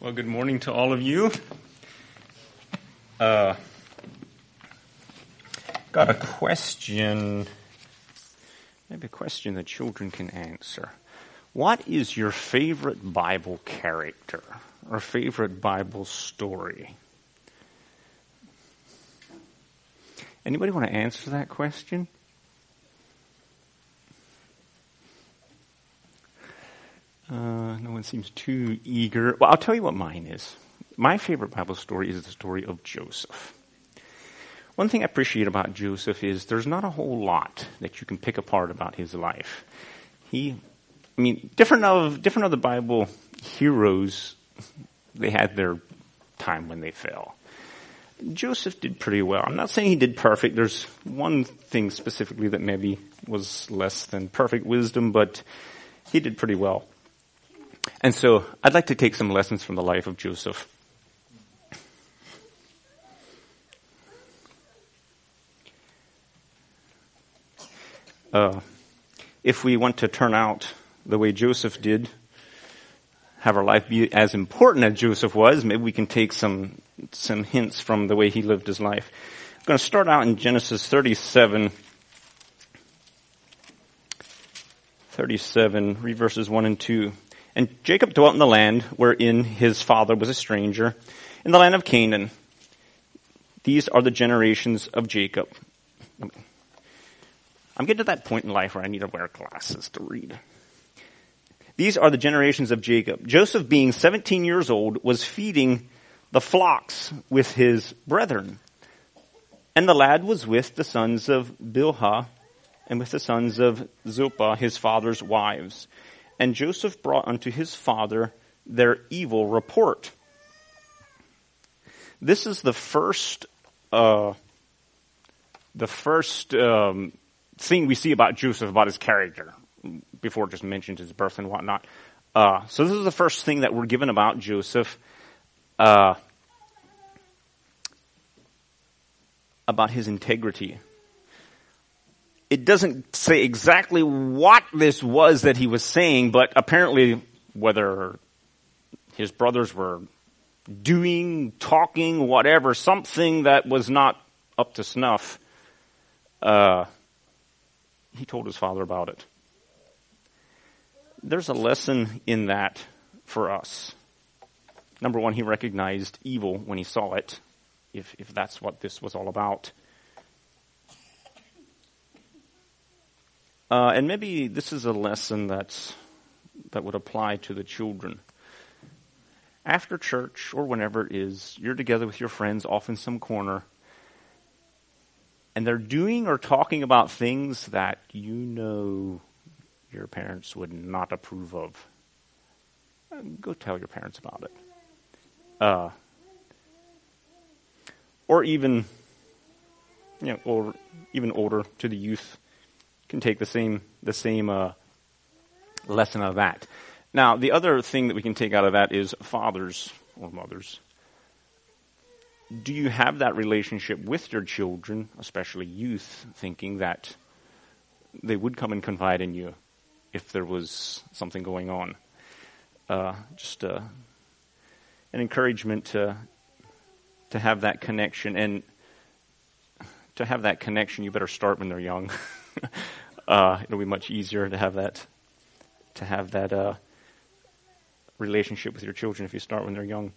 Well, good morning to all of you. Uh, got a question, maybe a question that children can answer. What is your favorite Bible character or favorite Bible story? Anybody want to answer that question? Uh, no one seems too eager. Well, I'll tell you what mine is. My favorite Bible story is the story of Joseph. One thing I appreciate about Joseph is there's not a whole lot that you can pick apart about his life. He, I mean, different of different of the Bible heroes, they had their time when they fell. Joseph did pretty well. I'm not saying he did perfect. There's one thing specifically that maybe was less than perfect wisdom, but he did pretty well. And so I'd like to take some lessons from the life of Joseph. Uh, if we want to turn out the way Joseph did, have our life be as important as Joseph was, maybe we can take some some hints from the way he lived his life. I'm going to start out in Genesis 37. 37, read verses 1 and 2. And Jacob dwelt in the land wherein his father was a stranger, in the land of Canaan. These are the generations of Jacob. I'm getting to that point in life where I need to wear glasses to read. These are the generations of Jacob. Joseph, being 17 years old, was feeding the flocks with his brethren. And the lad was with the sons of Bilhah and with the sons of Zilpah, his father's wives. And Joseph brought unto his father their evil report. This is the first, uh, the first um, thing we see about Joseph, about his character, before just mentioned his birth and whatnot. Uh, so this is the first thing that we're given about Joseph, uh, about his integrity it doesn't say exactly what this was that he was saying, but apparently whether his brothers were doing, talking, whatever, something that was not up to snuff, uh, he told his father about it. There's a lesson in that for us. Number one, he recognized evil when he saw it, if, if that's what this was all about. Uh, and maybe this is a lesson that's, that would apply to the children. After church or whenever it is, you're together with your friends off in some corner, and they're doing or talking about things that you know your parents would not approve of. Go tell your parents about it. Uh, or even, you know, or even older to the youth can take the same the same uh, lesson out of that. Now, the other thing that we can take out of that is fathers or mothers. Do you have that relationship with your children, especially youth, thinking that they would come and confide in you if there was something going on? Uh, just uh, an encouragement to to have that connection, and to have that connection, you better start when they're young. uh, it'll be much easier to have that to have that uh, relationship with your children if you start when they're young.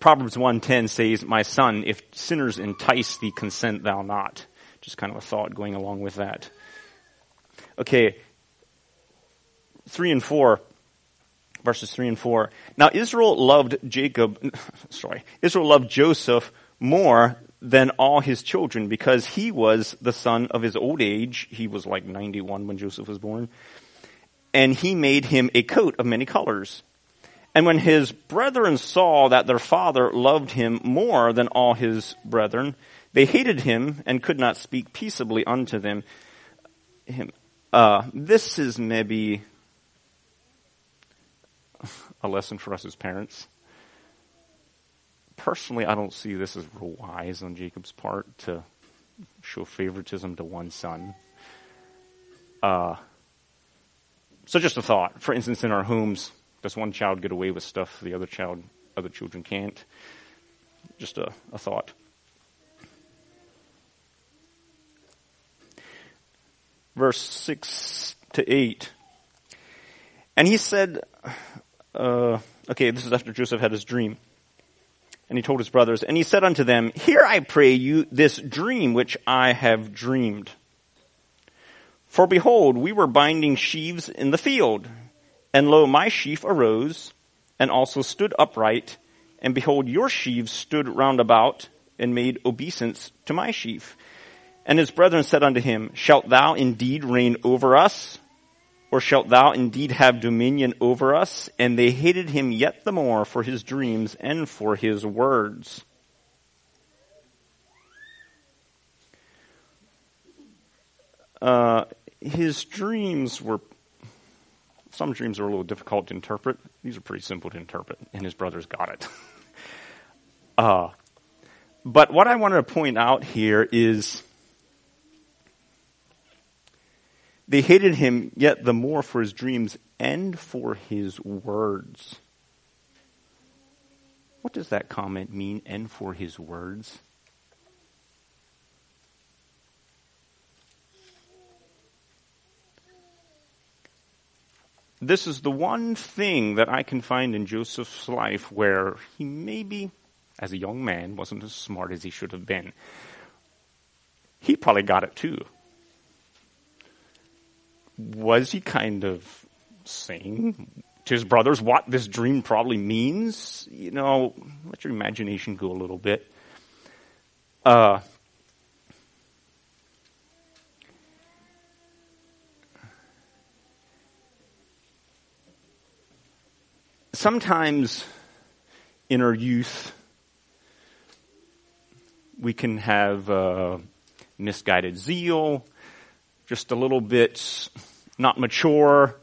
Proverbs 1:10 says, "My son, if sinners entice thee, consent thou not." Just kind of a thought going along with that. Okay, 3 and 4 verses 3 and 4. Now Israel loved Jacob, sorry, Israel loved Joseph more than all his children because he was the son of his old age. He was like 91 when Joseph was born. And he made him a coat of many colors. And when his brethren saw that their father loved him more than all his brethren, they hated him and could not speak peaceably unto them. Him. Uh, this is maybe a lesson for us as parents personally, I don't see this as real wise on Jacob's part to show favoritism to one son. Uh, so just a thought. For instance, in our homes, does one child get away with stuff the other child, other children can't? Just a, a thought. Verse 6 to 8. And he said, uh, okay, this is after Joseph had his dream. And he told his brothers, and he said unto them, Hear I pray you this dream which I have dreamed. For behold, we were binding sheaves in the field, and lo, my sheaf arose, and also stood upright, and behold, your sheaves stood round about, and made obeisance to my sheaf. And his brethren said unto him, Shalt thou indeed reign over us? Or shalt thou indeed have dominion over us? And they hated him yet the more for his dreams and for his words. Uh, his dreams were, some dreams are a little difficult to interpret. These are pretty simple to interpret, and his brothers got it. uh, but what I want to point out here is They hated him yet the more for his dreams and for his words. What does that comment mean, and for his words? This is the one thing that I can find in Joseph's life where he maybe, as a young man, wasn't as smart as he should have been. He probably got it too was he kind of saying to his brothers what this dream probably means? You know, let your imagination go a little bit. Uh, sometimes in our youth, we can have uh, misguided zeal, just a little bit not mature.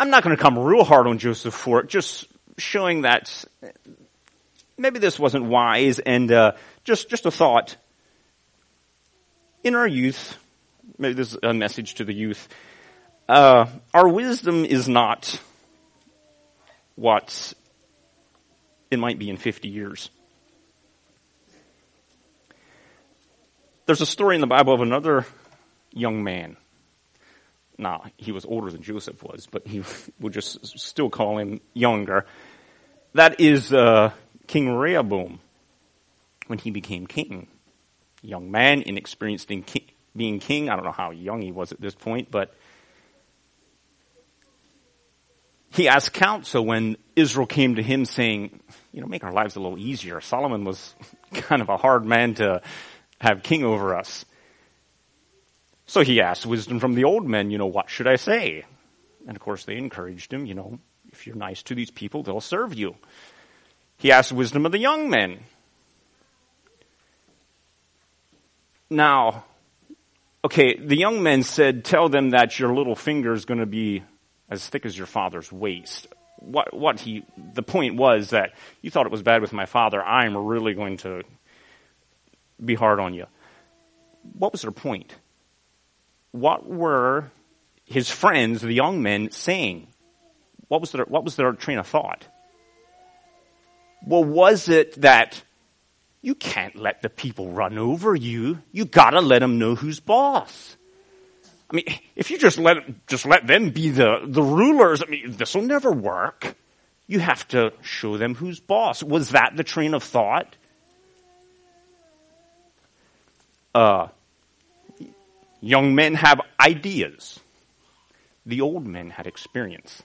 I'm not going to come real hard on Joseph for it, just showing that maybe this wasn't wise and uh, just just a thought. In our youth, maybe this is a message to the youth. Uh, our wisdom is not what it might be in 50 years. There's a story in the Bible of another young man. Now, he was older than Joseph was, but he would just still call him younger. That is uh, King Rehoboam when he became king. Young man, inexperienced in ki- being king. I don't know how young he was at this point, but he asked counsel when Israel came to him saying, you know, make our lives a little easier. Solomon was kind of a hard man to have king over us. So he asked wisdom from the old men, you know, what should I say? And of course they encouraged him, you know, if you're nice to these people, they'll serve you. He asked wisdom of the young men. Now, okay, the young men said, tell them that your little finger is going to be as thick as your father's waist. What, what he, the point was that you thought it was bad with my father, I'm really going to be hard on you. What was their point? What were his friends, the young men, saying? What was their, what was their train of thought? Well, was it that you can't let the people run over you? You gotta let them know who's boss. I mean, if you just let, just let them be the, the rulers, I mean, this will never work. You have to show them who's boss. Was that the train of thought? Uh, young men have ideas. The old men had experience.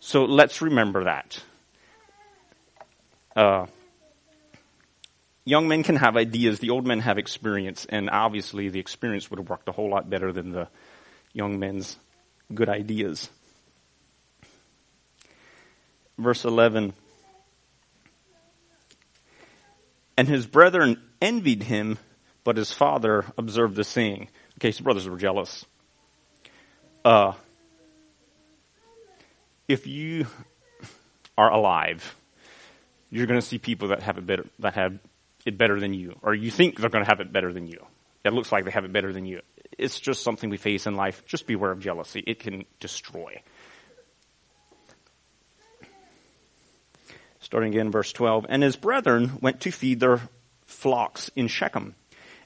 So let's remember that. Uh, young men can have ideas, the old men have experience, and obviously the experience would have worked a whole lot better than the young men's good ideas. Verse 11 And his brethren envied him but his father observed the seeing. Okay, his brothers were jealous. Uh, if you are alive, you're going to see people that have it better, that have it better than you, or you think they're going to have it better than you. It looks like they have it better than you. it's just something we face in life. Just beware of jealousy. It can destroy. Starting again, verse 12. And his brethren went to feed their flocks in Shechem.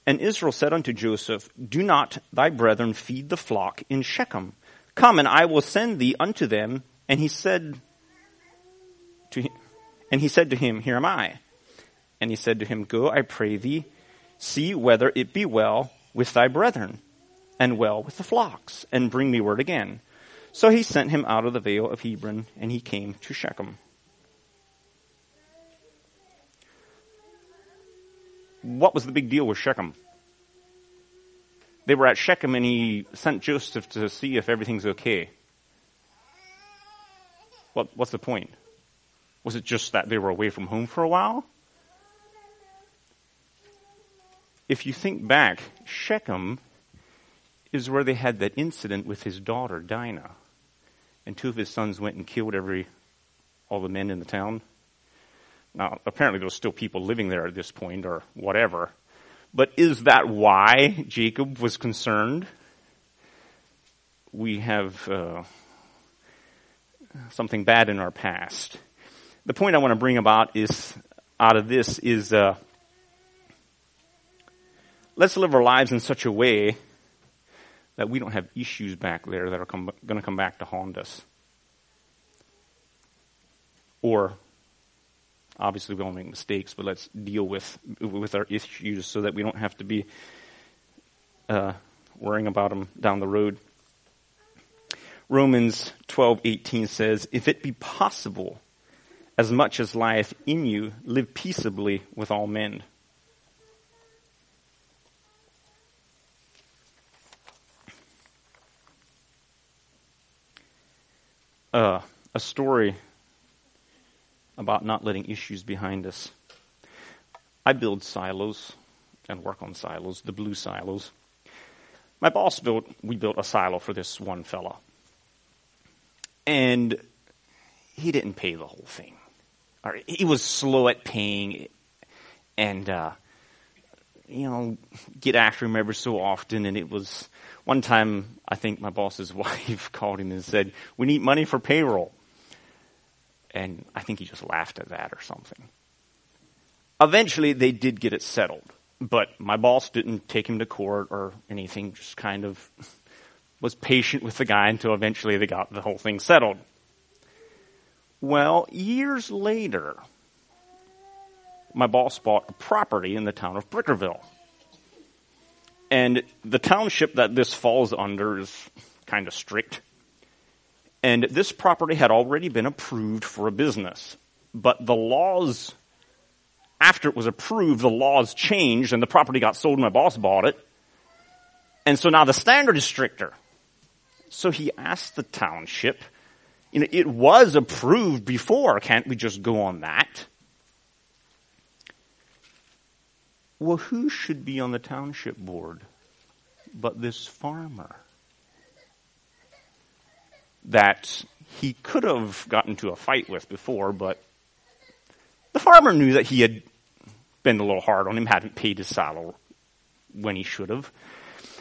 And Israel said unto Joseph, Do not thy brethren feed the flock in Shechem. Come, and I will send thee unto them. And he said to him, and he said to him, Here am I. And he said to him, Go, I pray thee, see whether it be well with thy brethren, and well with the flocks, and bring me word again. So he sent him out of the vale of Hebron, and he came to Shechem. What was the big deal with Shechem? They were at Shechem, and he sent Joseph to see if everything's okay. What, what's the point? Was it just that they were away from home for a while? If you think back, Shechem is where they had that incident with his daughter, Dinah. And two of his sons went and killed every, all the men in the town. Now, apparently there still people living there at this point or whatever. But is that why Jacob was concerned? We have uh, something bad in our past the point I want to bring about is out of this is uh, let's live our lives in such a way that we don't have issues back there that are going to come back to haunt us. Or obviously we all make mistakes, but let's deal with with our issues so that we don't have to be uh, worrying about them down the road. Romans 12:18 says, "If it be possible, as much as lieth in you, live peaceably with all men. Uh, a story about not letting issues behind us. I build silos and work on silos, the blue silos. My boss built, we built a silo for this one fella. And he didn't pay the whole thing or he was slow at paying and, uh, you know, get after him every so often. And it was one time, I think my boss's wife called him and said, we need money for payroll. And I think he just laughed at that or something. Eventually they did get it settled, but my boss didn't take him to court or anything, just kind of was patient with the guy until eventually they got the whole thing settled. Well, years later, my boss bought a property in the town of Brickerville. And the township that this falls under is kind of strict. And this property had already been approved for a business. But the laws, after it was approved, the laws changed and the property got sold and my boss bought it. And so now the standard is stricter. So he asked the township you know, it was approved before. Can't we just go on that? Well, who should be on the township board but this farmer? That he could have gotten into a fight with before, but the farmer knew that he had been a little hard on him, hadn't paid his salary when he should have.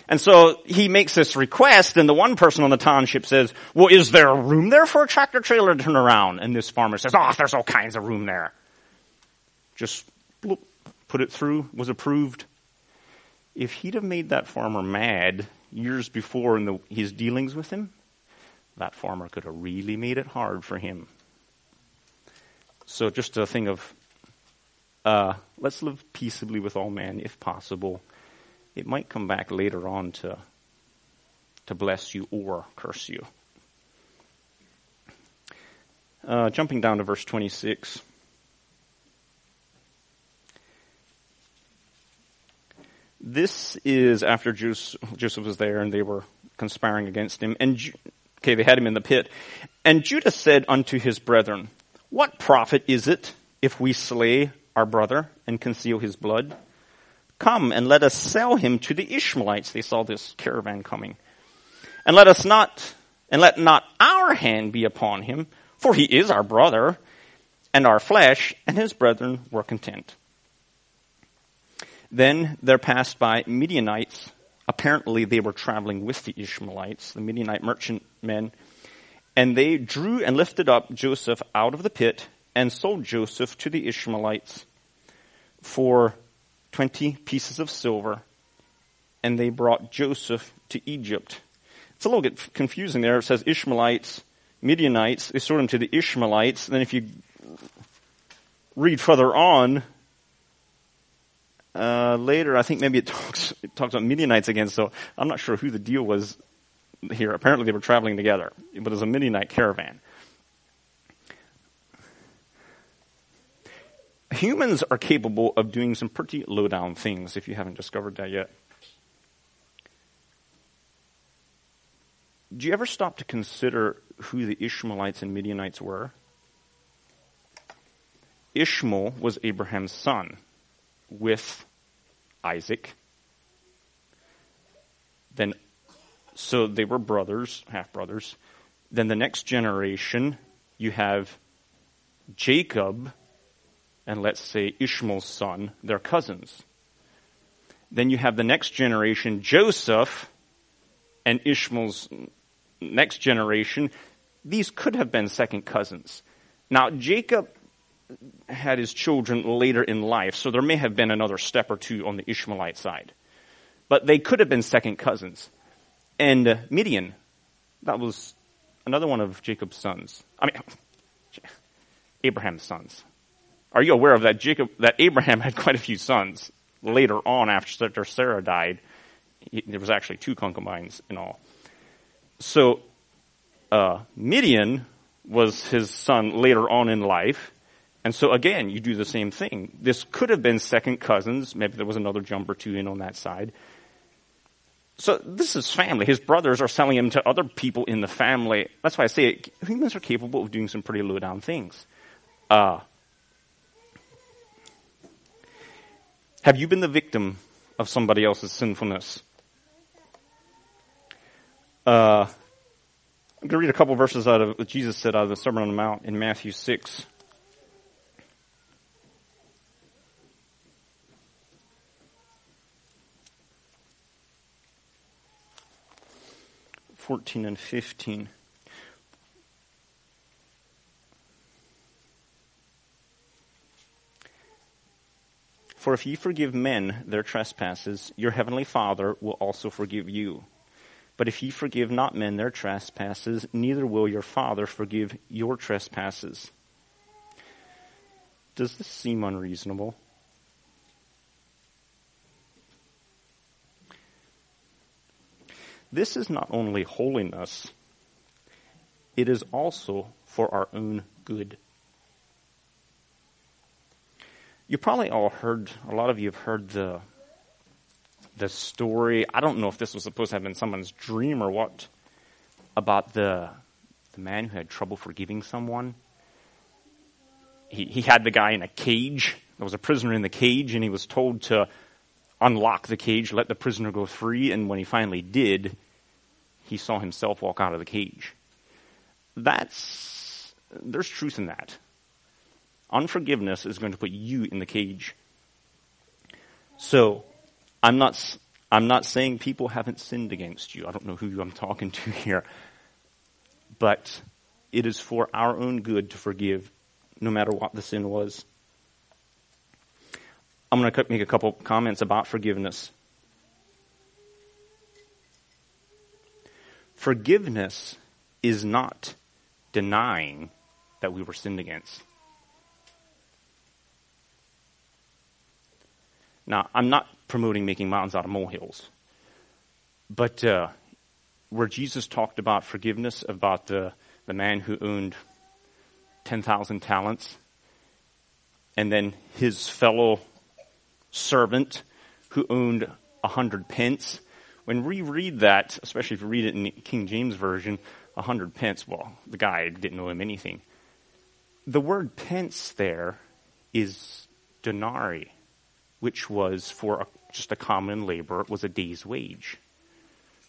And so he makes this request and the one person on the township says, well, is there room there for a tractor trailer to turn around? And this farmer says, oh, there's all kinds of room there. Just bloop, put it through, was approved. If he'd have made that farmer mad years before in the, his dealings with him, that farmer could have really made it hard for him. So just a thing of, uh, let's live peaceably with all men if possible it might come back later on to, to bless you or curse you. Uh, jumping down to verse 26. This is after Joseph was there and they were conspiring against him. And, okay, they had him in the pit. And Judah said unto his brethren, What profit is it if we slay our brother and conceal his blood? Come and let us sell him to the Ishmaelites. They saw this caravan coming. And let us not, and let not our hand be upon him, for he is our brother and our flesh, and his brethren were content. Then there passed by Midianites apparently they were traveling with the Ishmaelites, the Midianite merchantmen, and they drew and lifted up Joseph out of the pit and sold Joseph to the Ishmaelites for 20 pieces of silver, and they brought Joseph to Egypt. It's a little bit confusing there. It says Ishmaelites, Midianites, they sold him to the Ishmaelites. Then if you read further on, uh, later, I think maybe it talks it talks about Midianites again. So I'm not sure who the deal was here. Apparently, they were traveling together, but it was a Midianite caravan. Humans are capable of doing some pretty low down things. If you haven't discovered that yet. Do you ever stop to consider who the Ishmaelites and Midianites were? Ishmael was Abraham's son with Isaac. Then, so they were brothers, half brothers. Then the next generation, you have Jacob and let's say Ishmael's son, they're cousins. Then you have the next generation, Joseph and Ishmael's next generation. These could have been second cousins. Now, Jacob had his children later in life, so there may have been another step or two on the Ishmaelite side. But they could have been second cousins. And uh, Midian, that was another one of Jacob's sons. I mean, Abraham's sons. Are you aware of that Jacob, that Abraham had quite a few sons later on after Sarah died? He, there was actually two concubines in all. So, uh, Midian was his son later on in life. And so again, you do the same thing. This could have been second cousins. Maybe there was another jump or two in on that side. So this is family. His brothers are selling him to other people in the family. That's why I say it, humans are capable of doing some pretty low down things. Uh, have you been the victim of somebody else's sinfulness? Uh, I'm going to read a couple verses out of what Jesus said out of the Sermon on the Mount in Matthew 6. 14 and 15. For if ye forgive men their trespasses, your heavenly Father will also forgive you. But if ye forgive not men their trespasses, neither will your Father forgive your trespasses. Does this seem unreasonable? This is not only holiness, it is also for our own good. You probably all heard, a lot of you have heard the, the story. I don't know if this was supposed to have been someone's dream or what, about the, the man who had trouble forgiving someone. He, he had the guy in a cage. There was a prisoner in the cage, and he was told to unlock the cage, let the prisoner go free, and when he finally did, he saw himself walk out of the cage. That's, there's truth in that. Unforgiveness is going to put you in the cage. So, I'm not, I'm not saying people haven't sinned against you. I don't know who I'm talking to here. But it is for our own good to forgive, no matter what the sin was. I'm going to make a couple comments about forgiveness. Forgiveness is not denying that we were sinned against. Now, I'm not promoting making mountains out of molehills, but uh, where Jesus talked about forgiveness, about the, the man who owned 10,000 talents, and then his fellow servant who owned a hundred pence, when we read that, especially if you read it in the King James Version, a hundred pence, well, the guy didn't owe him anything. The word pence there is denarii, which was for a, just a common laborer, it was a day's wage.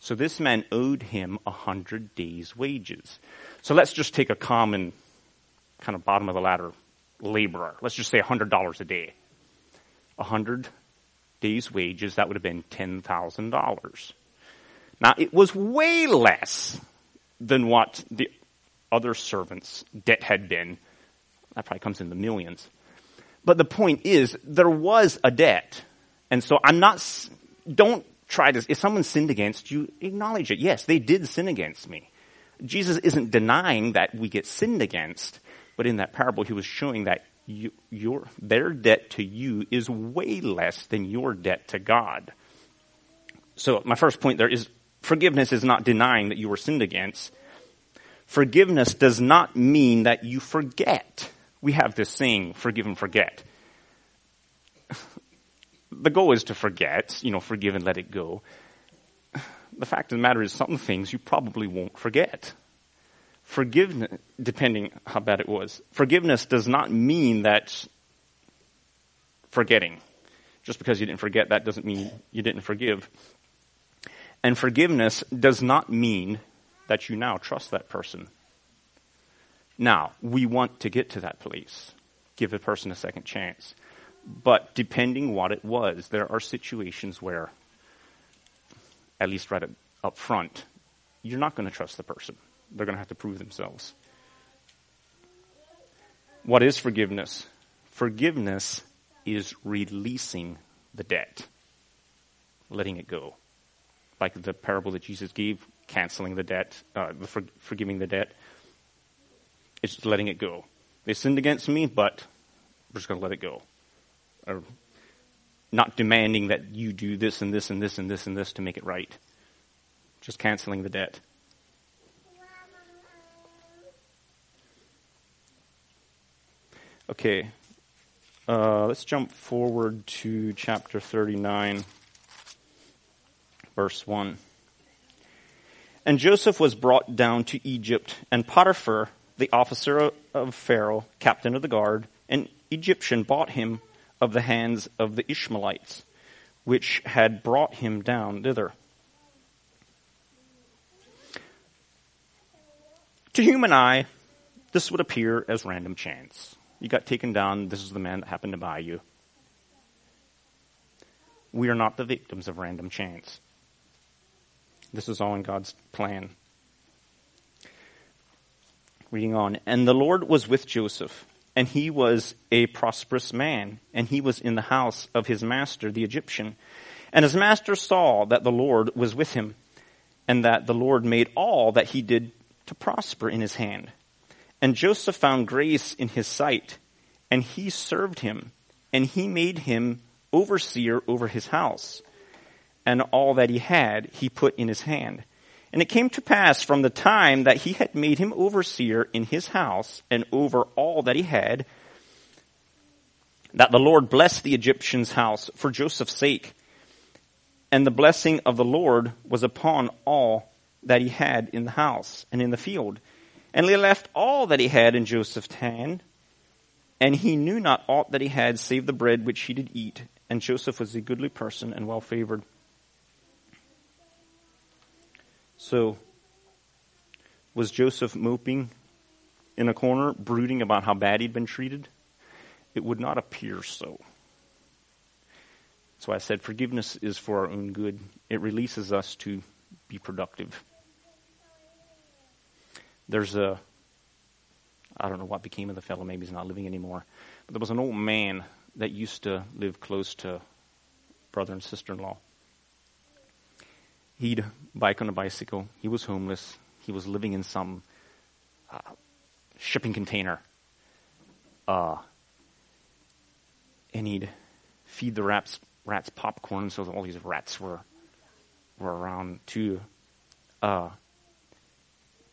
So this man owed him a hundred days' wages. So let's just take a common, kind of bottom of the ladder laborer. Let's just say a hundred dollars a day. A hundred wages, that would have been $10,000. Now, it was way less than what the other servants' debt had been. That probably comes in the millions. But the point is, there was a debt. And so I'm not, don't try to, if someone sinned against you, acknowledge it. Yes, they did sin against me. Jesus isn't denying that we get sinned against, but in that parable, he was showing that you, your, their debt to you is way less than your debt to God. So my first point there is forgiveness is not denying that you were sinned against. Forgiveness does not mean that you forget. We have this saying, forgive and forget. the goal is to forget, you know, forgive and let it go. The fact of the matter is some things you probably won't forget. Forgiveness, depending how bad it was, forgiveness does not mean that forgetting. Just because you didn't forget, that doesn't mean you didn't forgive. And forgiveness does not mean that you now trust that person. Now, we want to get to that place. Give a person a second chance. But depending what it was, there are situations where, at least right up front, you're not going to trust the person. They're going to have to prove themselves. What is forgiveness? Forgiveness is releasing the debt, letting it go. Like the parable that Jesus gave, canceling the debt, uh, the for, forgiving the debt. It's just letting it go. They sinned against me, but we're just going to let it go. Or not demanding that you do this and this and this and this and this to make it right. Just canceling the debt. Okay. Uh, let's jump forward to chapter 39, verse 1. And Joseph was brought down to Egypt, and Potiphar, the officer of Pharaoh, captain of the guard, an Egyptian, bought him of the hands of the Ishmaelites, which had brought him down thither. To human eye, this would appear as random chance. You got taken down, this is the man that happened to buy you. We are not the victims of random chance. This is all in God's plan. Reading on. And the Lord was with Joseph, and he was a prosperous man, and he was in the house of his master, the Egyptian. And his master saw that the Lord was with him, and that the Lord made all that he did to prosper in his hand. And Joseph found grace in his sight, and he served him, and he made him overseer over his house and all that he had he put in his hand. And it came to pass from the time that he had made him overseer in his house and over all that he had, that the Lord blessed the Egyptian's house for Joseph's sake. And the blessing of the Lord was upon all that he had in the house and in the field. And he left all that he had in Joseph's hand, and he knew not aught that he had save the bread which he did eat. And Joseph was a goodly person and well favored. So, was Joseph moping in a corner, brooding about how bad he'd been treated? It would not appear so. That's why I said forgiveness is for our own good. It releases us to be productive. There's a, I don't know what became of the fellow, maybe he's not living anymore, but there was an old man that used to live close to brother and sister in law. He'd bike on a bicycle. He was homeless. He was living in some uh, shipping container. Uh, and he'd feed the rats, rats popcorn, so all these rats were were around too. Uh,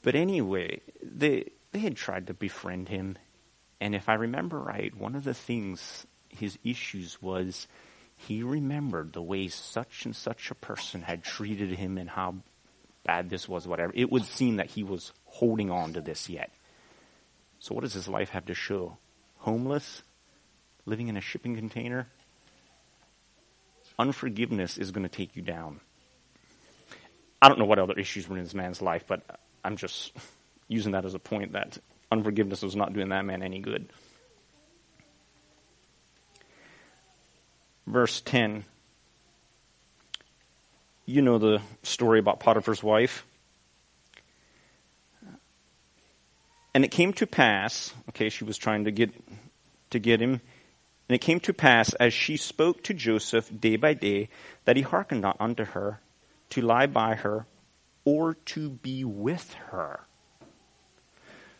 but anyway, they they had tried to befriend him, and if I remember right, one of the things his issues was he remembered the way such and such a person had treated him and how bad this was, whatever. It would seem that he was holding on to this yet. So what does his life have to show? Homeless? Living in a shipping container? Unforgiveness is going to take you down. I don't know what other issues were in this man's life, but I'm just using that as a point that unforgiveness was not doing that man any good. Verse 10 you know the story about Potiphar's wife. And it came to pass, okay, she was trying to get to get him. And it came to pass as she spoke to Joseph day by day that he hearkened not unto her to lie by her or to be with her.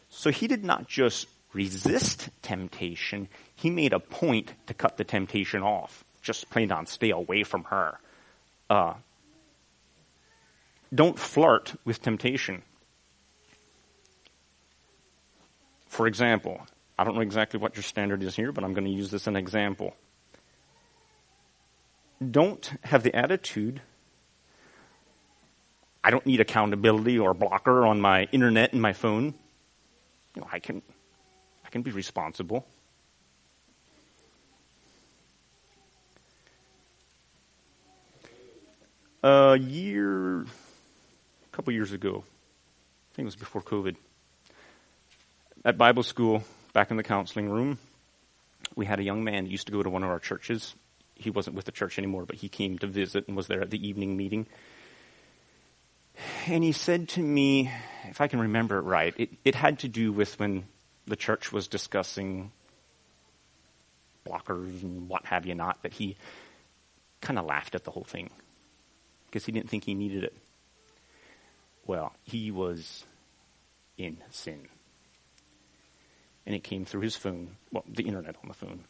So he did not just resist temptation, he made a point to cut the temptation off. Just plain on stay away from her. Uh, don't flirt with temptation. For example, I don't know exactly what your standard is here, but I'm going to use this as an example. Don't have the attitude, I don't need accountability or blocker on my internet and my phone. You know, I can, I can be responsible. A year, a couple years ago, I think it was before COVID, at Bible school, back in the counseling room, we had a young man who used to go to one of our churches. He wasn't with the church anymore, but he came to visit and was there at the evening meeting. And he said to me, if I can remember it right, it, it had to do with when the church was discussing blockers and what have you not, that he kind of laughed at the whole thing because he didn't think he needed it. Well, he was in sin and it came through his phone, well, the internet on the phone.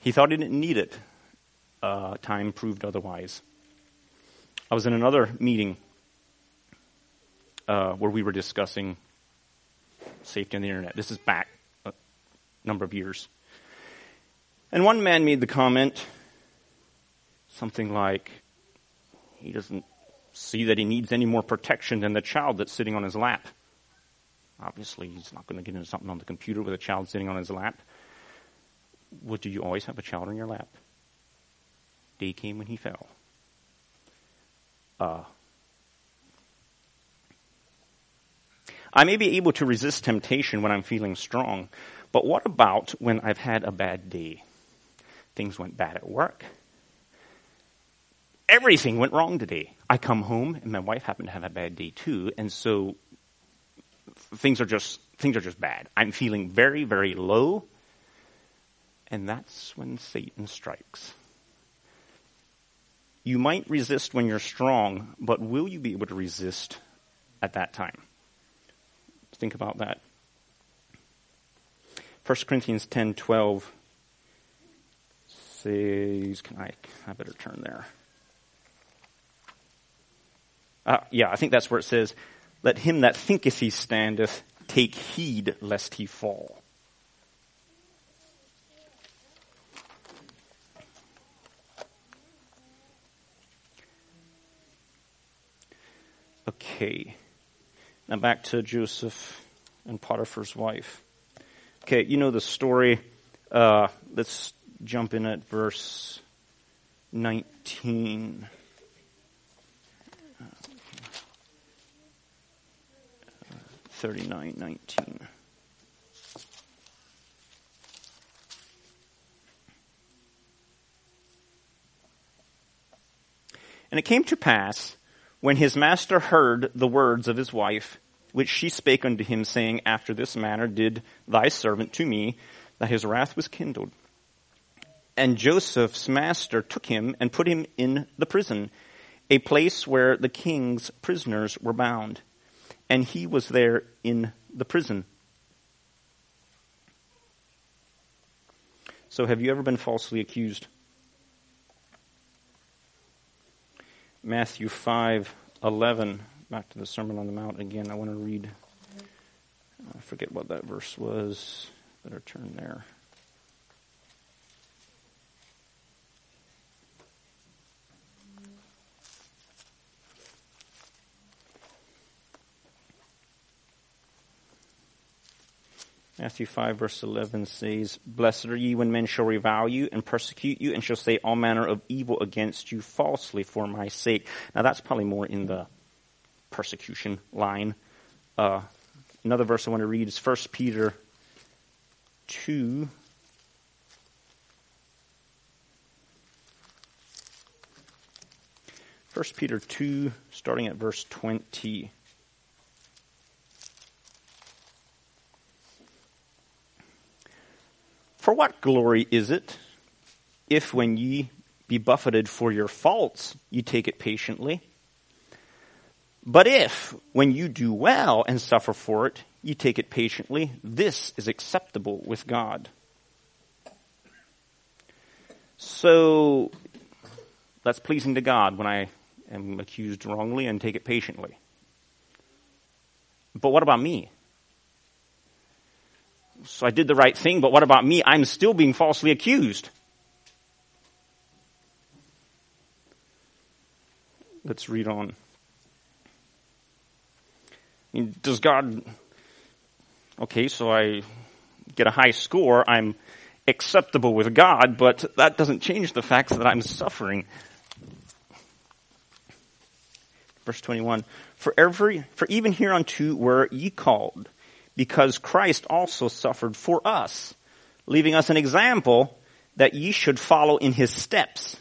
He thought he didn't need it. Uh, time proved otherwise. I was in another meeting uh, where we were discussing safety on the internet. This is back a number of years. And one man made the comment, something like, he doesn't see that he needs any more protection than the child that's sitting on his lap. Obviously, he's not going to get into something on the computer with a child sitting on his lap. do you always have a child on your lap? Day came when he fell. Uh, I may be able to resist temptation when I'm feeling strong, but what about when I've had a bad day? Things went bad at work. Everything went wrong today. I come home and my wife happened to have a bad day too, and so things are just things are just bad. I'm feeling very, very low. And that's when Satan strikes. You might resist when you're strong, but will you be able to resist at that time? Think about that. 1 Corinthians 10 12 says, can I, I better turn there. Uh, yeah, I think that's where it says, let him that thinketh he standeth take heed lest he fall. Okay. Now back to Joseph and Potiphar's wife. Okay, you know the story. Uh, let's jump in at verse 19. 39:19. And it came to pass, when his master heard the words of his wife, which she spake unto him, saying, After this manner did thy servant to me, that his wrath was kindled. And Joseph's master took him and put him in the prison, a place where the king's prisoners were bound and he was there in the prison. So, have you ever been falsely accused? Matthew 5 11, back to the Sermon on the Mount again. I want to read, I forget what that verse was. Better turn there. Matthew 5 verse 11 says, Blessed are ye when men shall revile you and persecute you and shall say all manner of evil against you falsely for my sake. Now that's probably more in the persecution line. Uh, another verse I want to read is 1 Peter 2 1 Peter 2, starting at verse 20. For what glory is it if when ye be buffeted for your faults, you take it patiently? But if, when you do well and suffer for it, you take it patiently, this is acceptable with God. So, that's pleasing to God when I am accused wrongly and take it patiently. But what about me? So I did the right thing, but what about me? I'm still being falsely accused. Let's read on. I mean, does God, okay, so I get a high score, I'm acceptable with God, but that doesn't change the fact that I'm suffering. Verse 21, for every, for even hereunto were ye called, because Christ also suffered for us, leaving us an example that ye should follow in his steps,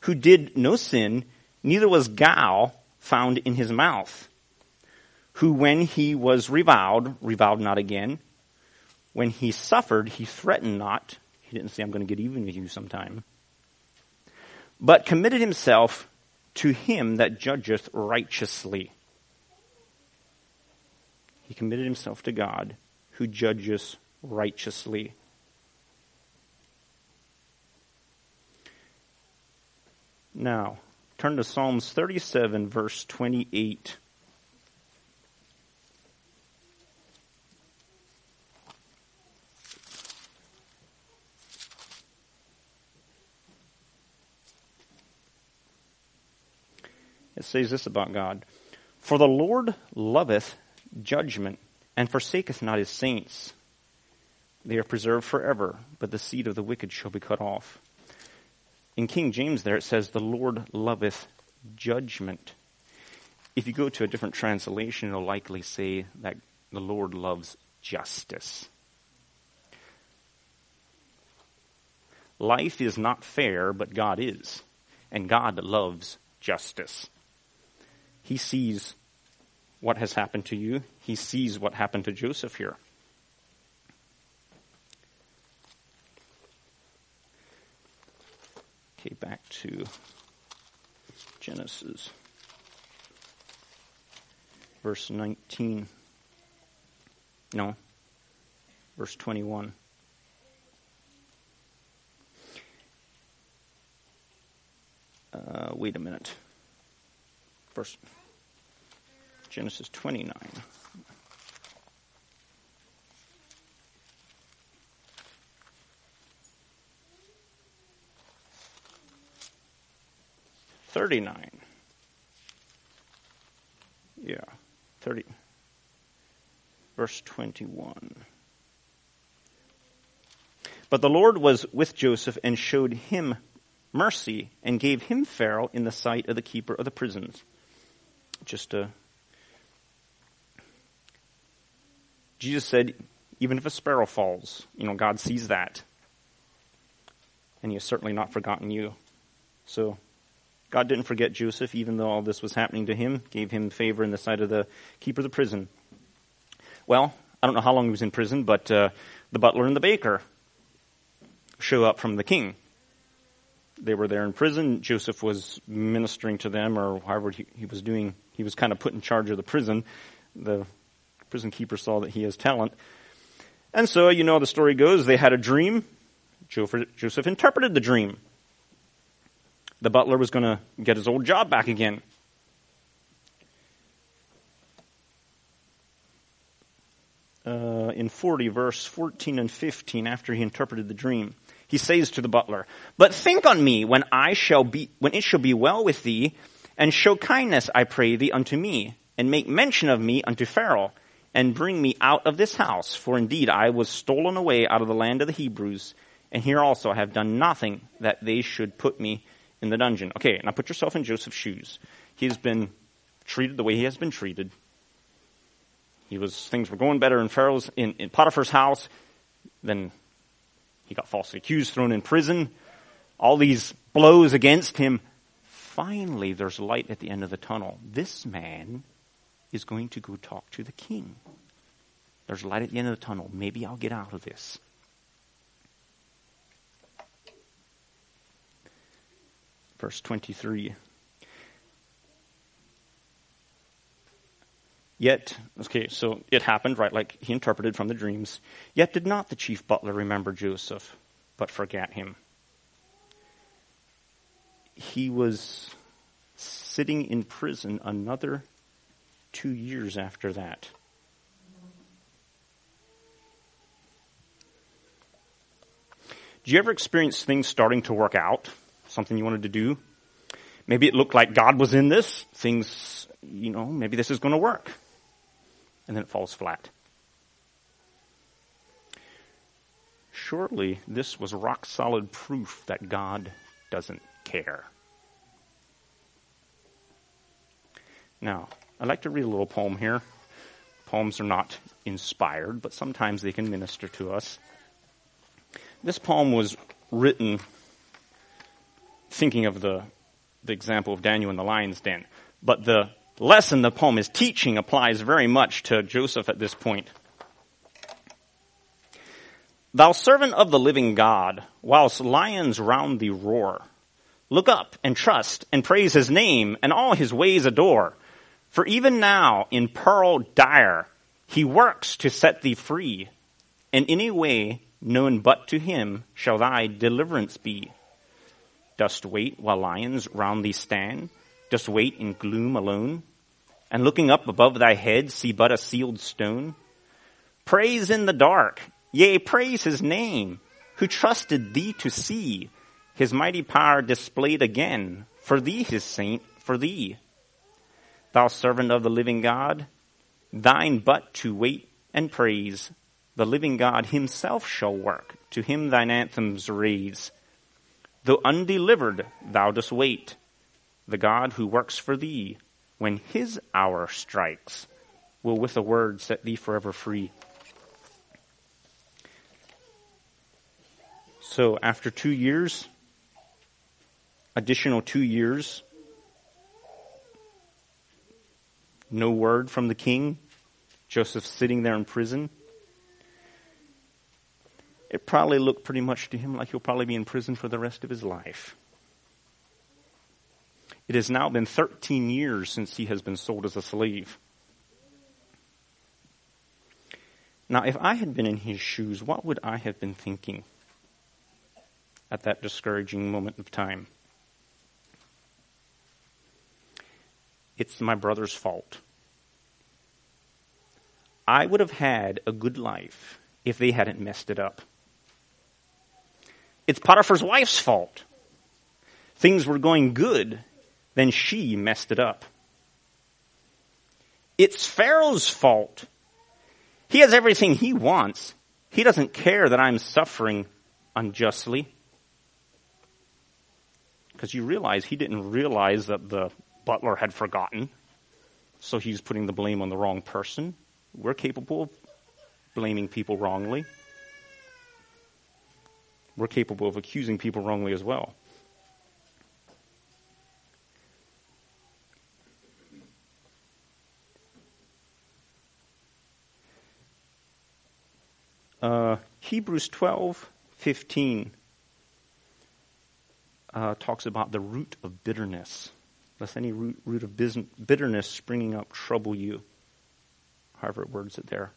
who did no sin, neither was guile found in his mouth, who when he was reviled, reviled not again, when he suffered, he threatened not. He didn't say, I'm going to get even with you sometime. But committed himself to him that judgeth righteously. He committed himself to God who judges righteously. Now, turn to Psalms 37, verse 28. It says this about God. For the Lord loveth judgment and forsaketh not his saints. They are preserved forever, but the seed of the wicked shall be cut off. In King James there it says, the Lord loveth judgment. If you go to a different translation, it'll likely say that the Lord loves justice. Life is not fair, but God is. And God loves justice. He sees what has happened to you. He sees what happened to Joseph here. Okay, back to Genesis. Verse 19. No, verse 21. Uh, wait a minute. Verse Genesis 29. Thirty-nine. Yeah, thirty. Verse twenty-one. But the Lord was with Joseph and showed him mercy and gave him Pharaoh in the sight of the keeper of the prisons. Just a Jesus said, even if a sparrow falls, you know, God sees that. And he has certainly not forgotten you. So God didn't forget Joseph, even though all this was happening to him, gave him favor in the sight of the keeper of the prison. Well, I don't know how long he was in prison, but uh, the butler and the baker show up from the king. They were there in prison. Joseph was ministering to them, or however he, he was doing. He was kind of put in charge of the prison. The prison keeper saw that he has talent. And so, you know, the story goes, they had a dream. Joseph interpreted the dream. The butler was going to get his old job back again. Uh, in 40, verse 14 and 15, after he interpreted the dream, he says to the butler, But think on me when I shall be, when it shall be well with thee, and show kindness, I pray thee, unto me, and make mention of me unto Pharaoh, and bring me out of this house, for indeed I was stolen away out of the land of the Hebrews, and here also I have done nothing that they should put me in the dungeon. Okay, now put yourself in Joseph's shoes. He's been treated the way he has been treated. He was, things were going better in Pharaoh's, in, in Potiphar's house. Then he got falsely accused, thrown in prison. All these blows against him finally there's light at the end of the tunnel. This man is going to go talk to the king. There's light at the end of the tunnel. Maybe I'll get out of this. Verse 23. Yet, okay, so it happened, right, like he interpreted from the dreams. Yet did not the chief butler remember Joseph, but forgot him. He was sitting in prison another two years after that. Do you ever experience things starting to work out? Something you wanted to do? Maybe it looked like God was in this. Things, you know, maybe this is going to work and then it falls flat. Surely this was rock solid proof that God doesn't care. Now, I'd like to read a little poem here. Poems are not inspired, but sometimes they can minister to us. This poem was written thinking of the, the example of Daniel in the lion's den, but the lesson the poem is teaching applies very much to Joseph at this point. Thou servant of the living God, whilst lions round thee roar, look up and trust and praise his name and all his ways adore. For even now in peril dire, he works to set thee free. In any way known but to him shall thy deliverance be. Dost wait while lions round thee stand? Dost wait in gloom alone? And looking up above thy head, see but a sealed stone? Praise in the dark, yea, praise his name, who trusted thee to see his mighty power displayed again, for thee, his saint, for thee. Thou servant of the living God, thine but to wait and praise, the living God himself shall work, to him thine anthems raise. Though undelivered, thou dost wait, the God who works for thee, when his hour strikes, will with a word set thee forever free. So after two years, additional two years, no word from the king, Joseph sitting there in prison. It probably looked pretty much to him like he'll probably be in prison for the rest of his life. It has now been 13 years since he has been sold as a slave. Now, if I had been in his shoes, what would I have been thinking at that discouraging moment of time? It's my brother's fault. I would have had a good life if they hadn't messed it up. It's Potiphar's wife's fault. Things were going good then she messed it up. It's Pharaoh's fault. He has everything he wants. He doesn't care that I'm suffering unjustly. Because you realize he didn't realize that the butler had forgotten. So he's putting the blame on the wrong person. We're capable of blaming people wrongly. We're capable of accusing people wrongly as well. Uh, Hebrews 12, 15 uh, talks about the root of bitterness. Lest any root, root of bitterness springing up trouble you. However it words it there.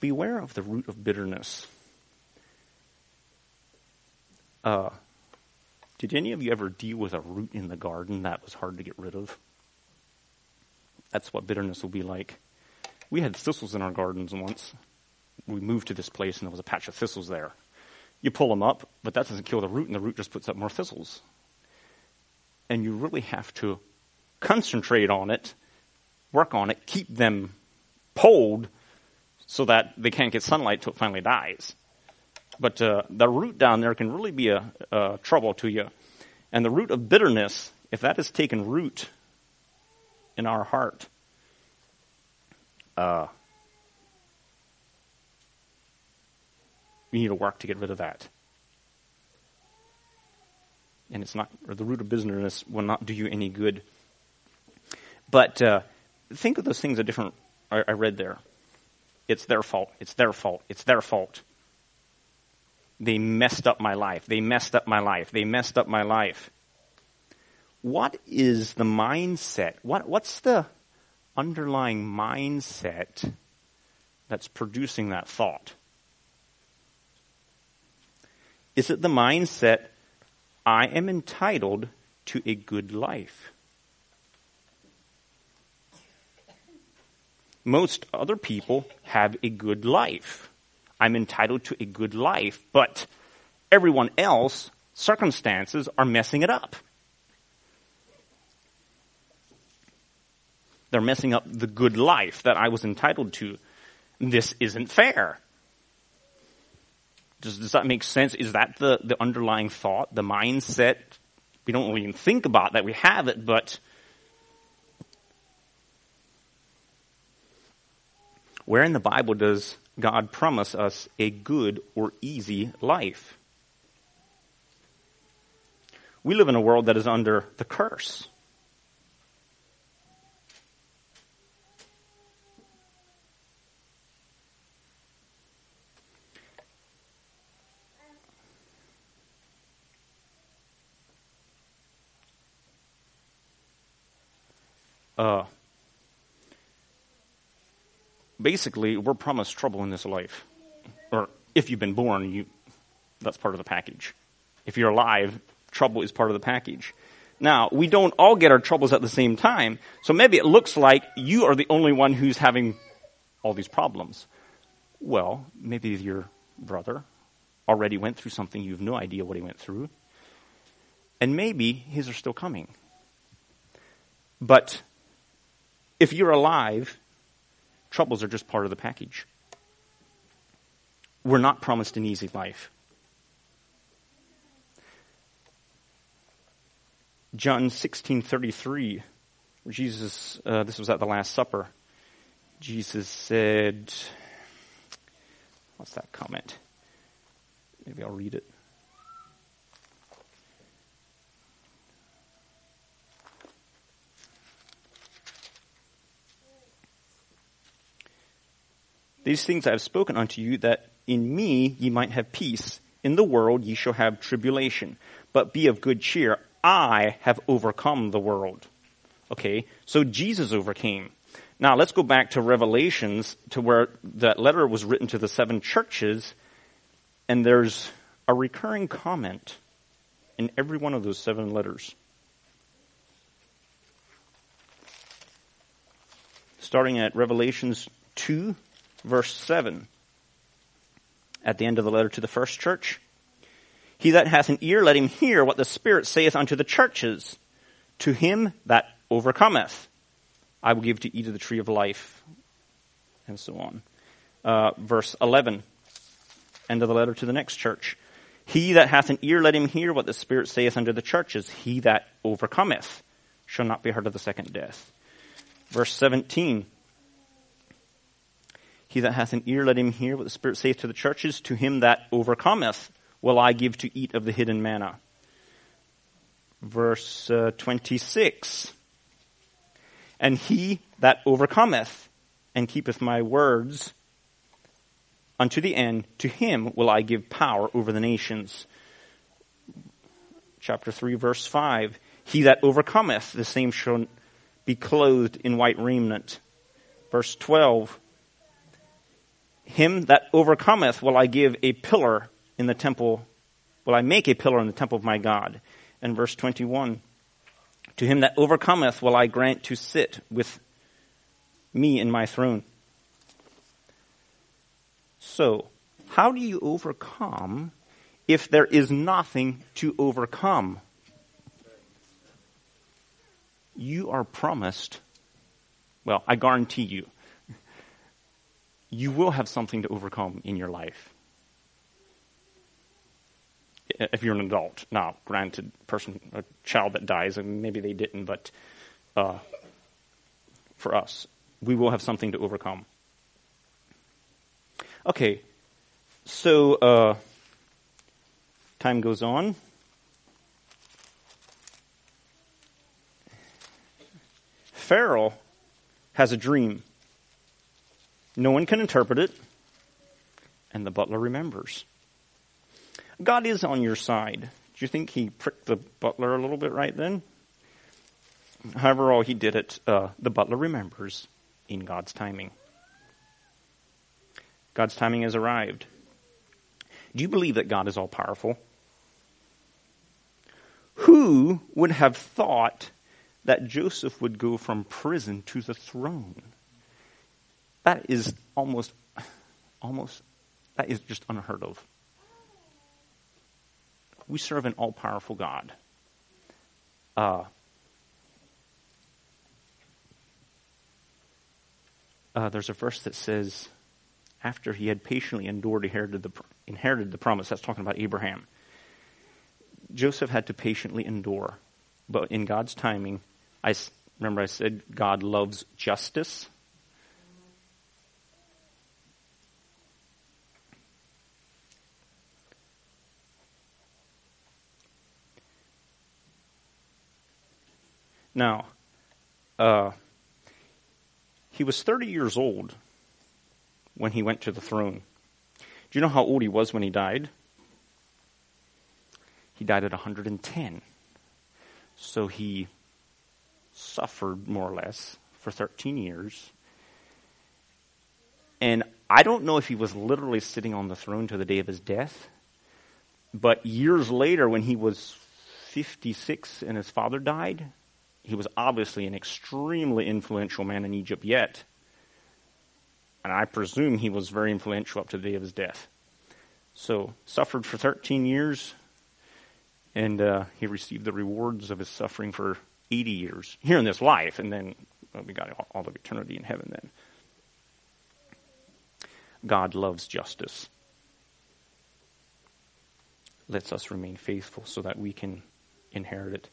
Beware of the root of bitterness. Uh, did any of you ever deal with a root in the garden that was hard to get rid of? That's what bitterness will be like. We had thistles in our gardens once we moved to this place and there was a patch of thistles there. You pull them up, but that doesn't kill the root, and the root just puts up more thistles. And you really have to concentrate on it, work on it, keep them pulled so that they can't get sunlight till it finally dies. But uh, the root down there can really be a, a trouble to you. And the root of bitterness, if that has taken root in our heart, uh, We need to work to get rid of that. and it's not, or the root of bitterness will not do you any good. But uh, think of those things a different. I, I read there. It's their fault. It's their fault. It's their fault. They messed up my life. They messed up my life. They messed up my life. What is the mindset? What, what's the underlying mindset that's producing that thought? Is it the mindset, I am entitled to a good life? Most other people have a good life. I'm entitled to a good life, but everyone else, circumstances are messing it up. They're messing up the good life that I was entitled to. This isn't fair. Does, does that make sense? Is that the, the underlying thought, the mindset? We don't even think about that. We have it, but where in the Bible does God promise us a good or easy life? We live in a world that is under the curse. Uh, basically, we're promised trouble in this life. Or if you've been born, you, that's part of the package. If you're alive, trouble is part of the package. Now, we don't all get our troubles at the same time, so maybe it looks like you are the only one who's having all these problems. Well, maybe your brother already went through something, you have no idea what he went through. And maybe his are still coming. But if you're alive, troubles are just part of the package. We're not promised an easy life. John 16:33 Jesus uh, this was at the last supper Jesus said what's that comment maybe I'll read it These things I have spoken unto you, that in me ye might have peace. In the world ye shall have tribulation. But be of good cheer. I have overcome the world. Okay, so Jesus overcame. Now let's go back to Revelations to where that letter was written to the seven churches, and there's a recurring comment in every one of those seven letters. Starting at Revelations 2, verse 7 at the end of the letter to the first church. He that hath an ear, let him hear what the Spirit saith unto the churches. To him that overcometh, I will give to eat of the tree of life, and so on. Uh, verse 11, end of the letter to the next church. He that hath an ear, let him hear what the Spirit saith unto the churches. He that overcometh shall not be hurt of the second death. Verse 17, he that hath an ear, let him hear what the Spirit saith to the churches. To him that overcometh will I give to eat of the hidden manna. Verse uh, 26. And he that overcometh and keepeth my words unto the end, to him will I give power over the nations. Chapter 3, verse 5. He that overcometh, the same shall be clothed in white raiment. Verse 12 him that overcometh will I give a pillar in the temple, will I make a pillar in the temple of my God. And verse 21, to him that overcometh will I grant to sit with me in my throne. So, how do you overcome if there is nothing to overcome? You are promised, well, I guarantee you, you will have something to overcome in your life. If you're an adult, now granted, person, a child that dies, and maybe they didn't, but uh, for us, we will have something to overcome. Okay, so uh, time goes on. Pharaoh has a dream no one can interpret it, and the butler remembers. God is on your side. Do you think he pricked the butler a little bit right then? However, all he did it, uh, the butler remembers in God's timing. God's timing has arrived. Do you believe that God is all powerful? Who would have thought that Joseph would go from prison to the throne? That is almost, almost, that is just unheard of. We serve an all powerful God. Uh, uh, there's a verse that says, after he had patiently endured, inherited the, inherited the promise. That's talking about Abraham. Joseph had to patiently endure. But in God's timing, I remember I said God loves justice. Now, uh, he was 30 years old when he went to the throne. Do you know how old he was when he died? He died at 110. So he suffered more or less for 13 years. And I don't know if he was literally sitting on the throne to the day of his death, but years later, when he was 56 and his father died, he was obviously an extremely influential man in Egypt yet and I presume he was very influential up to the day of his death. So, suffered for 13 years, and uh, he received the rewards of his suffering for 80 years here in this life, and then well, we got all, all of eternity in heaven then. God loves justice. Lets us remain faithful so that we can inherit it.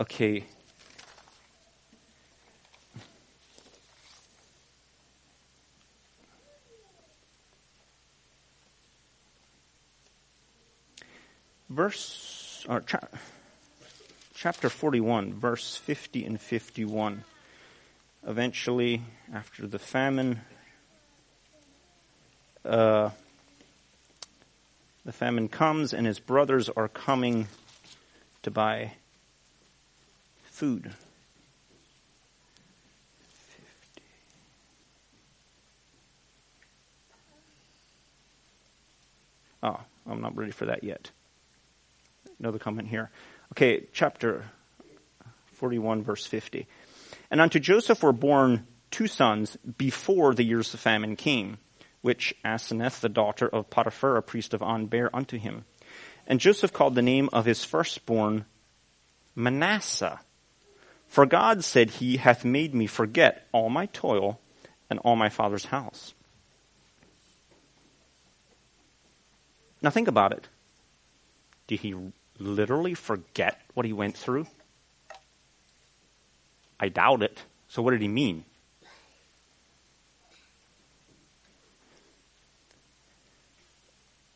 Okay, verse, or cha- chapter 41, verse 50 and 51. Eventually, after the famine, uh, the famine comes, and his brothers are coming to buy food. Oh, I'm not ready for that yet another comment here. Okay, chapter 41, verse 50. And unto Joseph were born two sons before the years of famine came, which Aseneth, the daughter of Potiphar, a priest of On, bare unto him. And Joseph called the name of his firstborn Manasseh. For God said, He hath made me forget all my toil and all my father's house. Now think about it. Did he literally forget what he went through? I doubt it. So, what did he mean?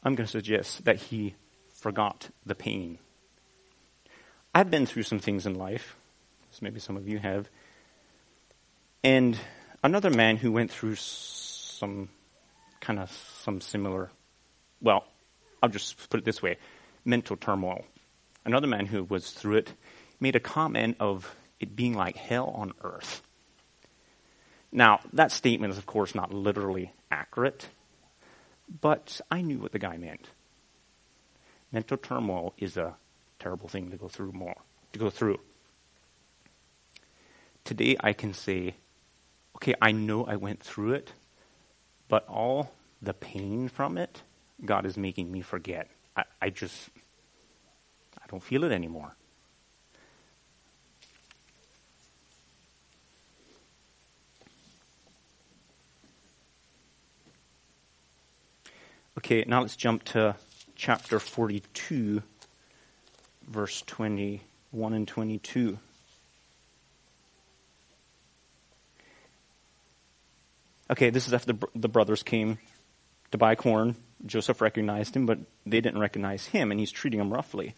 I'm going to suggest that he forgot the pain. I've been through some things in life, as maybe some of you have, and another man who went through some kind of some similar, well, I'll just put it this way mental turmoil. Another man who was through it made a comment of it being like hell on earth. Now, that statement is, of course, not literally accurate, but I knew what the guy meant. Mental turmoil is a terrible thing to go through more, to go through. Today I can say, okay, I know I went through it, but all the pain from it, God is making me forget. I, I just, I don't feel it anymore. Okay, now let's jump to chapter 42, verse 21 and 22. Okay, this is after the, the brothers came to buy corn Joseph recognized him, but they didn't recognize him, and he's treating them roughly.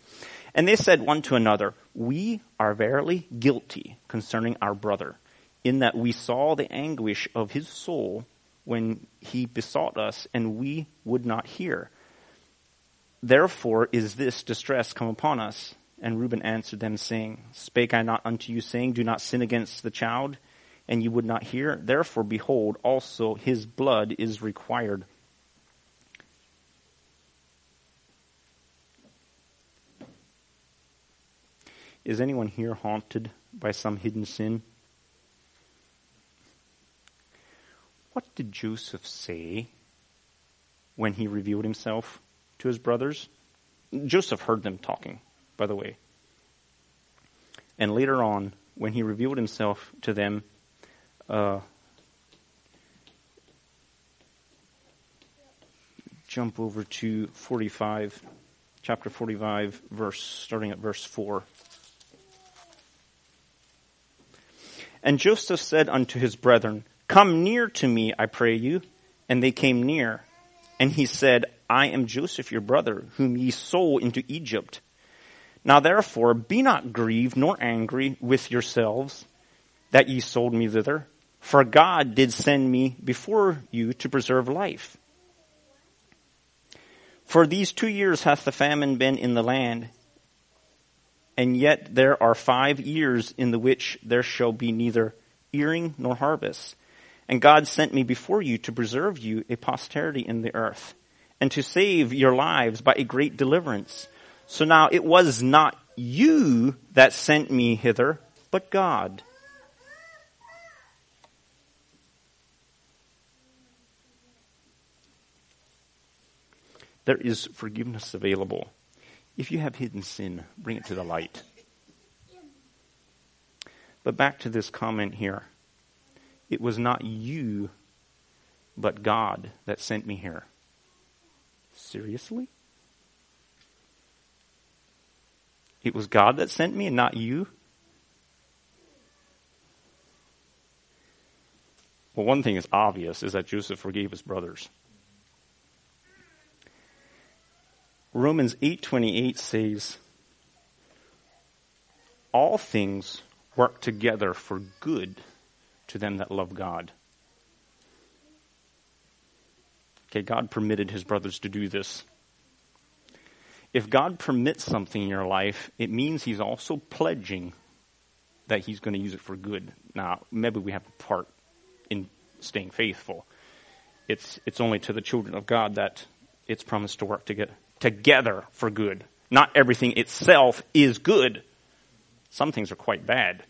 And they said one to another, We are verily guilty concerning our brother, in that we saw the anguish of his soul when he besought us, and we would not hear. Therefore is this distress come upon us. And Reuben answered them, saying, Spake I not unto you, saying, Do not sin against the child, and you would not hear? Therefore, behold, also his blood is required. Is anyone here haunted by some hidden sin? What did Joseph say when he revealed himself to his brothers? Joseph heard them talking, by the way. And later on, when he revealed himself to them, uh, jump over to 45, chapter 45, verse, starting at verse 4. And Joseph said unto his brethren, Come near to me, I pray you. And they came near. And he said, I am Joseph your brother, whom ye sold into Egypt. Now therefore be not grieved nor angry with yourselves that ye sold me thither, for God did send me before you to preserve life. For these two years hath the famine been in the land, and yet there are five years in the which there shall be neither earing nor harvest. And God sent me before you to preserve you a posterity in the earth, and to save your lives by a great deliverance. So now it was not you that sent me hither, but God. There is forgiveness available if you have hidden sin, bring it to the light. But back to this comment here. It was not you, but God that sent me here. Seriously? It was God that sent me and not you? Well, one thing is obvious is that Joseph forgave his brothers. Romans 8:28 says all things work together for good to them that love God. Okay, God permitted his brothers to do this. If God permits something in your life, it means he's also pledging that he's going to use it for good. Now, maybe we have a part in staying faithful. It's, it's only to the children of God that it's promised to work together together for good. Not everything itself is good. Some things are quite bad.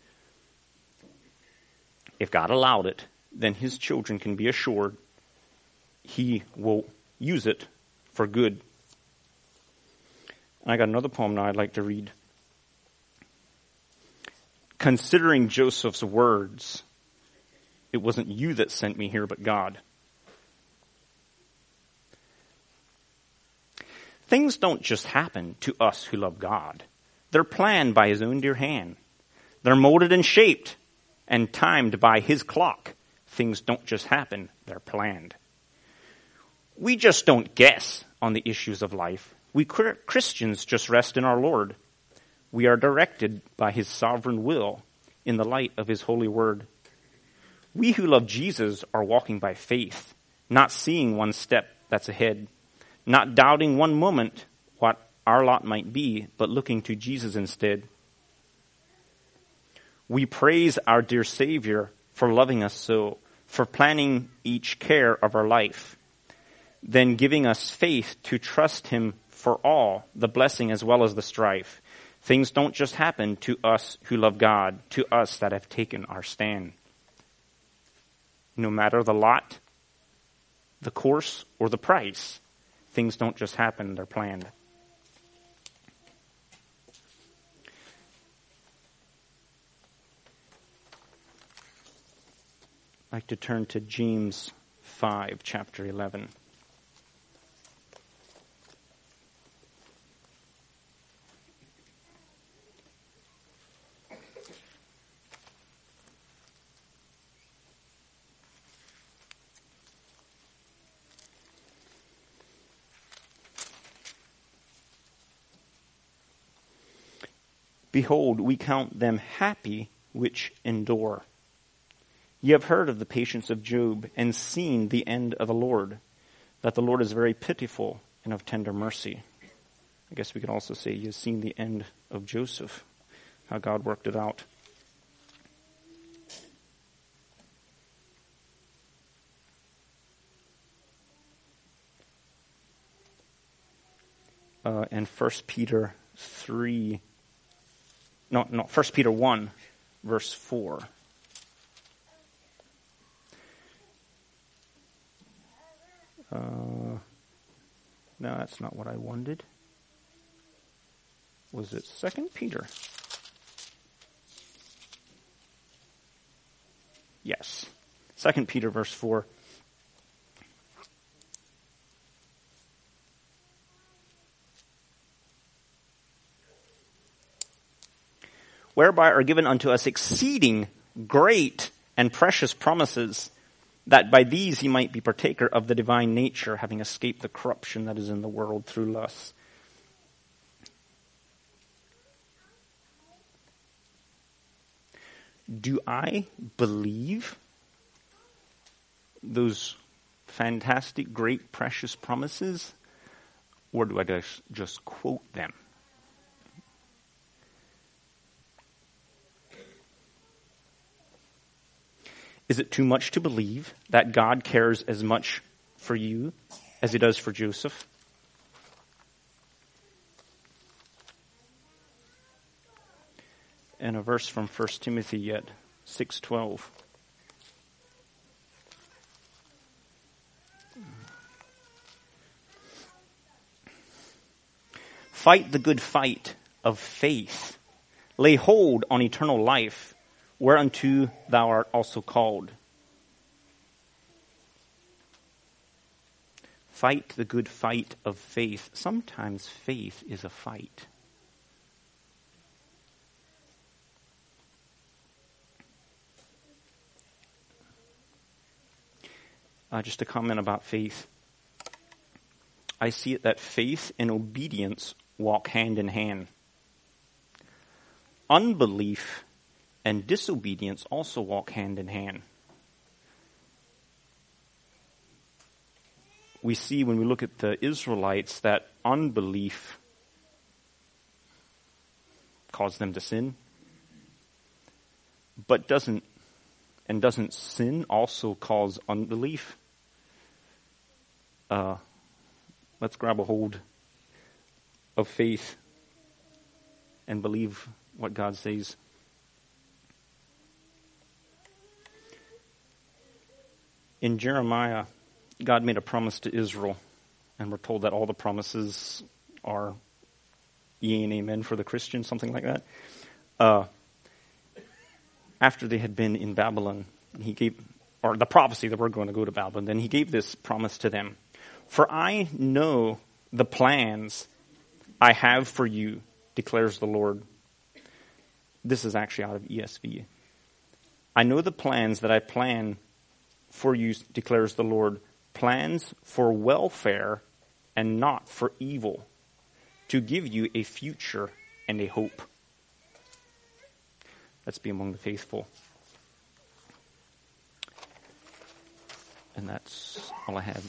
If God allowed it, then his children can be assured he will use it for good. I got another poem now I'd like to read. Considering Joseph's words, it wasn't you that sent me here, but God. Things don't just happen to us who love God. They're planned by His own dear hand. They're molded and shaped and timed by His clock. Things don't just happen, they're planned. We just don't guess on the issues of life. We Christians just rest in our Lord. We are directed by His sovereign will in the light of His holy word. We who love Jesus are walking by faith, not seeing one step that's ahead not doubting one moment what our lot might be, but looking to Jesus instead. We praise our dear Savior for loving us so, for planning each care of our life, then giving us faith to trust Him for all, the blessing as well as the strife. Things don't just happen to us who love God, to us that have taken our stand. No matter the lot, the course, or the price, Things don't just happen, they're planned. I'd like to turn to James 5, chapter 11. Behold, we count them happy which endure. Ye have heard of the patience of Job and seen the end of the Lord, that the Lord is very pitiful and of tender mercy. I guess we could also say you've seen the end of Joseph, how God worked it out. Uh, and 1 Peter 3, no, no, 1 Peter 1, verse 4. Uh, no, that's not what I wanted. Was it Second Peter? Yes. Second Peter verse 4. Whereby are given unto us exceeding great and precious promises, that by these ye might be partaker of the divine nature, having escaped the corruption that is in the world through lust. do I believe those fantastic, great, precious promises, or do I just quote them? Is it too much to believe that God cares as much for you as he does for Joseph? and a verse from 1 Timothy yet, 6:12. Fight the good fight of faith. Lay hold on eternal life, whereunto thou art also called. Fight the good fight of faith. Sometimes faith is a fight. Uh, just a comment about faith. I see it that faith and obedience walk hand in hand. Unbelief and disobedience also walk hand in hand. We see when we look at the Israelites that unbelief caused them to sin, but doesn't, and doesn't sin also cause unbelief? uh, let's grab a hold of faith and believe what God says. In Jeremiah, God made a promise to Israel, and we're told that all the promises are yea and amen for the Christian, something like that. Uh, after they had been in Babylon, he gave, or the prophecy that we're going to go to Babylon, then he gave this promise to them. For I know the plans I have for you, declares the Lord. This is actually out of ESV. I know the plans that I plan for you, declares the Lord. Plans for welfare and not for evil, to give you a future and a hope. Let's be among the faithful. And that's all I have.